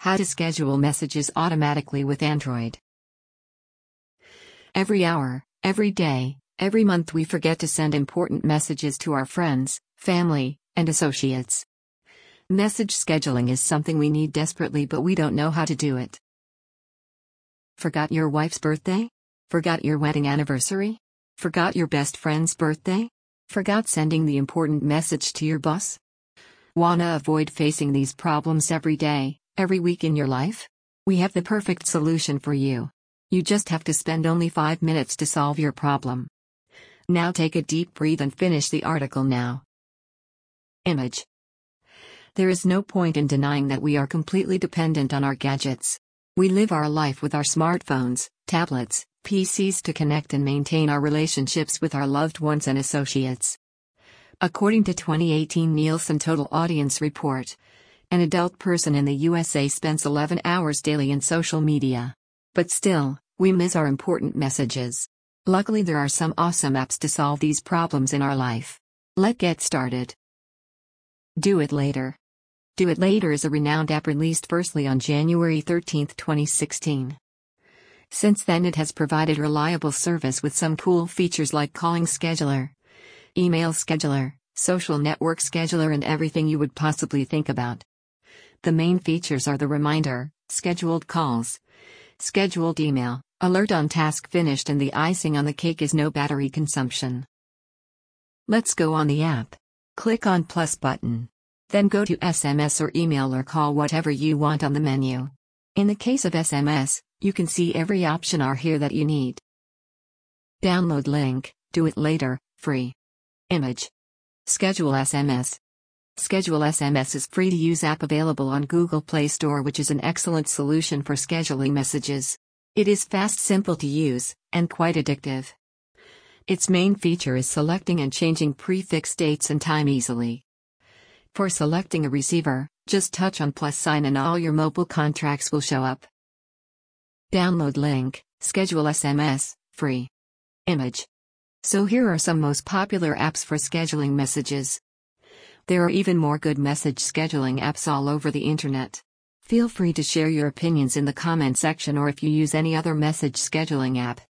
How to schedule messages automatically with Android. Every hour, every day, every month we forget to send important messages to our friends, family, and associates. Message scheduling is something we need desperately, but we don't know how to do it. Forgot your wife's birthday? Forgot your wedding anniversary? Forgot your best friend's birthday? Forgot sending the important message to your boss? Wanna avoid facing these problems every day, every week in your life? We have the perfect solution for you. You just have to spend only 5 minutes to solve your problem. Now take a deep breath and finish the article now. Image There is no point in denying that we are completely dependent on our gadgets. We live our life with our smartphones, tablets, PCs to connect and maintain our relationships with our loved ones and associates. According to 2018 Nielsen Total Audience Report, an adult person in the USA spends 11 hours daily in social media. But still, we miss our important messages. Luckily, there are some awesome apps to solve these problems in our life. Let's get started. Do It Later. Do It Later is a renowned app released firstly on January 13, 2016. Since then, it has provided reliable service with some cool features like calling scheduler, email scheduler, social network scheduler, and everything you would possibly think about. The main features are the reminder, scheduled calls, scheduled email, alert on task finished, and the icing on the cake is no battery consumption. Let's go on the app. Click on plus button. Then go to SMS or email or call whatever you want on the menu. In the case of SMS, you can see every option are here that you need. Download link, do it later, free. Image. Schedule SMS. Schedule SMS is free to use app available on Google Play Store which is an excellent solution for scheduling messages. It is fast simple to use, and quite addictive. Its main feature is selecting and changing prefix dates and time easily. For selecting a receiver, just touch on plus sign and all your mobile contracts will show up. Download link, schedule SMS, free. Image. So here are some most popular apps for scheduling messages. There are even more good message scheduling apps all over the internet. Feel free to share your opinions in the comment section or if you use any other message scheduling app.